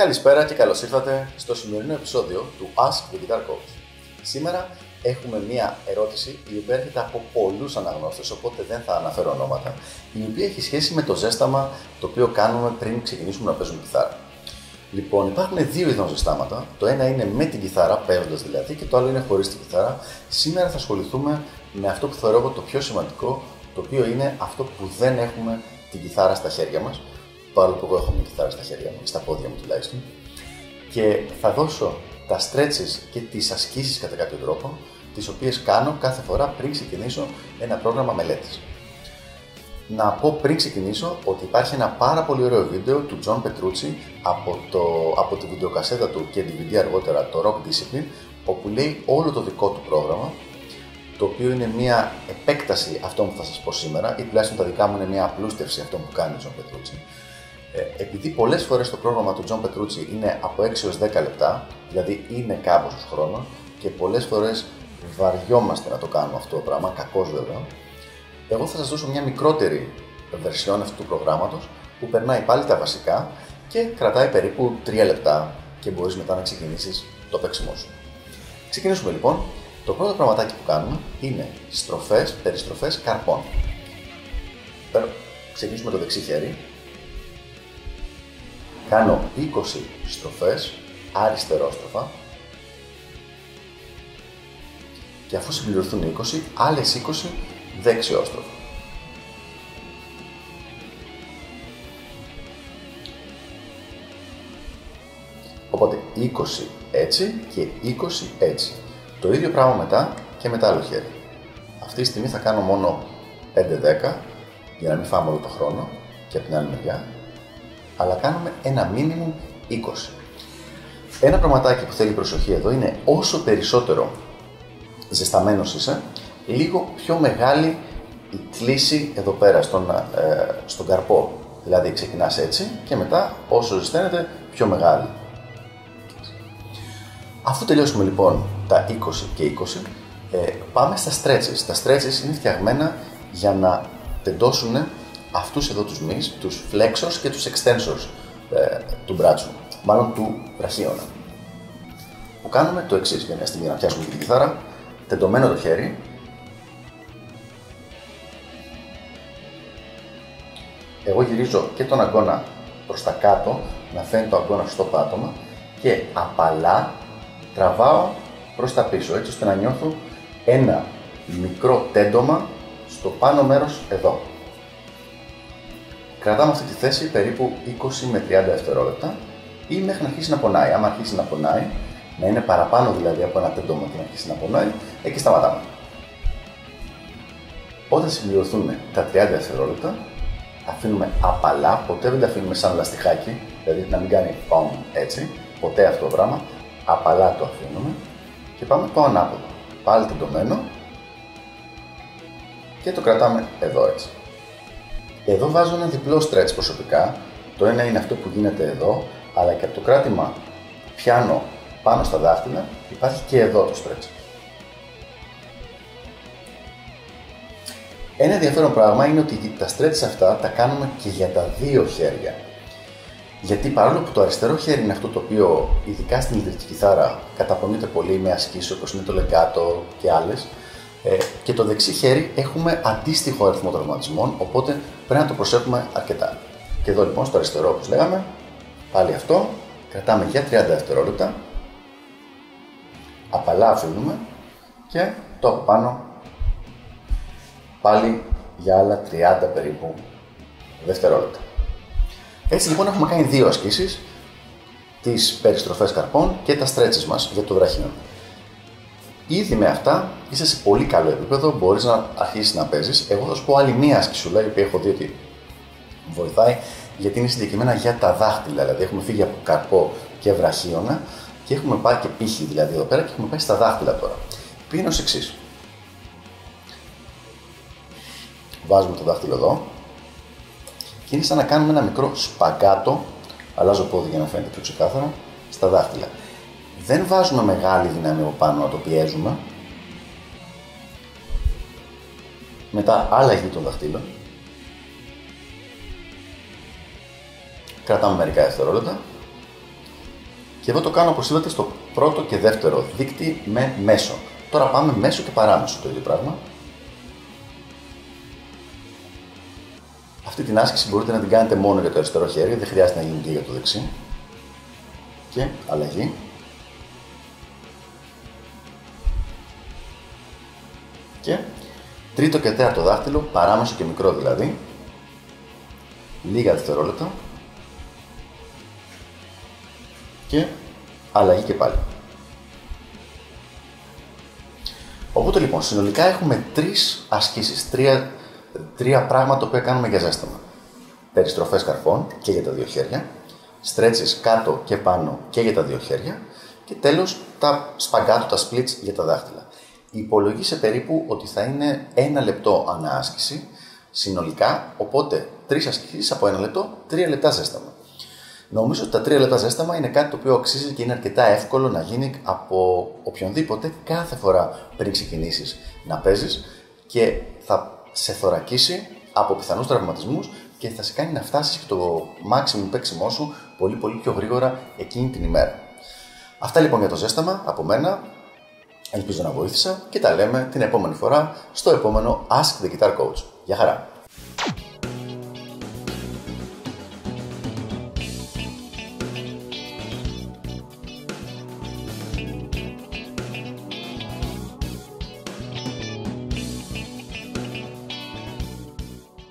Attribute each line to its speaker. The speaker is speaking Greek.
Speaker 1: Καλησπέρα και καλώς ήρθατε στο σημερινό επεισόδιο του Ask the Guitar Coach. Σήμερα έχουμε μία ερώτηση η οποία έρχεται από πολλούς αναγνώστες, οπότε δεν θα αναφέρω ονόματα, η οποία έχει σχέση με το ζέσταμα το οποίο κάνουμε πριν ξεκινήσουμε να παίζουμε κιθάρα. Λοιπόν, υπάρχουν δύο είδων ζεστάματα. Το ένα είναι με την κιθάρα, παίζοντας δηλαδή, και το άλλο είναι χωρίς την κιθάρα. Σήμερα θα ασχοληθούμε με αυτό που θεωρώ εγώ το πιο σημαντικό, το οποίο είναι αυτό που δεν έχουμε την κιθάρα στα χέρια μας, παρόλο που εγώ έχω μια κιθάρα στα χέρια μου, στα πόδια μου τουλάχιστον. Και θα δώσω τα stretches και τις ασκήσεις κατά κάποιο τρόπο, τις οποίες κάνω κάθε φορά πριν ξεκινήσω ένα πρόγραμμα μελέτης. Να πω πριν ξεκινήσω ότι υπάρχει ένα πάρα πολύ ωραίο βίντεο του John Petrucci από, το, από τη βιντεοκασέτα του και DVD αργότερα, το Rock Discipline, όπου λέει όλο το δικό του πρόγραμμα, το οποίο είναι μια επέκταση αυτών που θα σας πω σήμερα, ή τουλάχιστον τα δικά μου είναι μια απλούστευση αυτών που κάνει ο John Petrucci. Ε, επειδή πολλές φορές το πρόγραμμα του John Petrucci είναι από 6 έως 10 λεπτά, δηλαδή είναι κάπως χρόνο, και πολλές φορές βαριόμαστε να το κάνουμε αυτό το πράγμα, κακώς βέβαια, εγώ θα σας δώσω μια μικρότερη version αυτού του προγράμματος που περνάει πάλι τα βασικά και κρατάει περίπου 3 λεπτά και μπορείς μετά να ξεκινήσεις το παίξιμό σου. Ξεκινήσουμε λοιπόν. Το πρώτο πραγματάκι που κάνουμε είναι στροφές, περιστροφές καρπών. Ξεκινήσουμε το δεξί χέρι. Κάνω 20 στροφές αριστερόστροφα και αφού συμπληρωθούν 20, άλλες 20 δεξιόστροφο. Οπότε 20 έτσι και 20 έτσι. Το ίδιο πράγμα μετά και με το άλλο χέρι. Αυτή τη στιγμή θα κάνω μόνο 5-10 για να μην φάμε όλο το χρόνο και από την άλλη μεριά. Αλλά κάνουμε ένα μίνιμουμ 20. Ένα πραγματάκι που θέλει προσοχή εδώ είναι όσο περισσότερο ζεσταμένος είσαι, λίγο πιο μεγάλη η κλίση εδώ πέρα στον, ε, στον καρπό. Δηλαδή ξεκινάς έτσι και μετά όσο ζεσταίνεται πιο μεγάλη. Αφού τελειώσουμε λοιπόν τα 20 και 20, ε, πάμε στα stretches. Τα stretches είναι φτιαγμένα για να τεντώσουν αυτούς εδώ τους μυς, τους flexors και τους extensors ε, του μπράτσου, μάλλον του βραχίωνα. Που κάνουμε το εξής για μια στιγμή να πιάσουμε την κιθάρα, τεντωμένο το χέρι, εγώ γυρίζω και τον αγκώνα προς τα κάτω, να φαίνεται το αγκώνα στο πάτωμα και απαλά τραβάω προς τα πίσω, έτσι ώστε να νιώθω ένα μικρό τέντομα στο πάνω μέρος εδώ. Κρατάμε αυτή τη θέση περίπου 20 με 30 δευτερόλεπτα ή μέχρι να αρχίσει να πονάει. Αν αρχίσει να πονάει, να είναι παραπάνω δηλαδή από ένα τέντομα και να αρχίσει να πονάει, εκεί σταματάμε. Όταν συμπληρωθούν τα 30 δευτερόλεπτα, αφήνουμε απαλά, ποτέ δεν τα αφήνουμε σαν λαστιχάκι, δηλαδή να μην κάνει πόμ έτσι, ποτέ αυτό το πράγμα, απαλά το αφήνουμε και πάμε το ανάποδο. Πάλι τεντωμένο και το κρατάμε εδώ έτσι. Εδώ βάζω ένα διπλό stretch προσωπικά, το ένα είναι αυτό που γίνεται εδώ, αλλά και από το κράτημα πιάνω πάνω στα δάχτυλα υπάρχει και εδώ το stretch. Ένα ενδιαφέρον πράγμα είναι ότι τα stretch αυτά τα κάνουμε και για τα δύο χέρια. Γιατί παρόλο που το αριστερό χέρι είναι αυτό το οποίο, ειδικά στην ηλεκτρική κιθάρα, καταπονείται πολύ με ασκήσεις όπως είναι το λεγκάτο και άλλες, ε, και το δεξί χέρι έχουμε αντίστοιχο αριθμό τραυματισμών, οπότε πρέπει να το προσέχουμε αρκετά. Και εδώ λοιπόν στο αριστερό, όπως λέγαμε, πάλι αυτό, κρατάμε για 30 δευτερόλεπτα, απαλά αφήνουμε και το από πάνω πάλι για άλλα 30 περίπου δευτερόλεπτα. Έτσι λοιπόν έχουμε κάνει δύο ασκήσεις, τις περιστροφές καρπών και τα stretches μας για το βραχείο. Ήδη με αυτά είσαι σε πολύ καλό επίπεδο, μπορείς να αρχίσεις να παίζεις. Εγώ θα σου πω άλλη μία ασκησούλα, η οποία έχω δει ότι βοηθάει, γιατί είναι συγκεκριμένα για τα δάχτυλα. Δηλαδή έχουμε φύγει από καρπό και βραχίωνα και έχουμε πάει και πύχη δηλαδή εδώ πέρα και έχουμε πάει στα δάχτυλα τώρα. Πήγαινε ως εξής. βάζουμε το δάχτυλο εδώ και είναι σαν να κάνουμε ένα μικρό σπαγκάτο, αλλάζω πόδι για να φαίνεται πιο ξεκάθαρα, στα δάχτυλα. Δεν βάζουμε μεγάλη δύναμη από πάνω να το πιέζουμε. Μετά άλλαγη των δαχτύλων. Κρατάμε μερικά δευτερόλεπτα Και εδώ το κάνω όπως είδατε στο πρώτο και δεύτερο δίκτυ με μέσο. Τώρα πάμε μέσο και παράμεσο το ίδιο πράγμα. Αυτή την άσκηση μπορείτε να την κάνετε μόνο για το αριστερό χέρι, δεν χρειάζεται να γίνει και για το δεξί. Και αλλαγή. Και τρίτο και τέταρτο δάχτυλο, παράμεσο και μικρό δηλαδή. Λίγα δευτερόλεπτα. Και αλλαγή και πάλι. Οπότε λοιπόν, συνολικά έχουμε τρεις ασκήσεις, τρία, τρία πράγματα που κάνουμε για ζέσταμα. Περιστροφές καρφών και για τα δύο χέρια, στρέτσες κάτω και πάνω και για τα δύο χέρια και τέλος τα σπαγκάτου, τα splits για τα δάχτυλα. Υπολογίσε περίπου ότι θα είναι ένα λεπτό ανάσκηση συνολικά, οπότε τρεις ασκήσεις από ένα λεπτό, τρία λεπτά ζέσταμα. Νομίζω ότι τα τρία λεπτά ζέσταμα είναι κάτι το οποίο αξίζει και είναι αρκετά εύκολο να γίνει από οποιονδήποτε κάθε φορά πριν ξεκινήσεις να παίζεις και θα σε θωρακίσει από πιθανούς τραυματισμούς και θα σε κάνει να φτάσεις και το maximum παίξιμό σου πολύ πολύ πιο γρήγορα εκείνη την ημέρα. Αυτά λοιπόν για το ζέσταμα από μένα. Ελπίζω να βοήθησα και τα λέμε την επόμενη φορά στο επόμενο Ask the Guitar Coach. Γεια χαρά!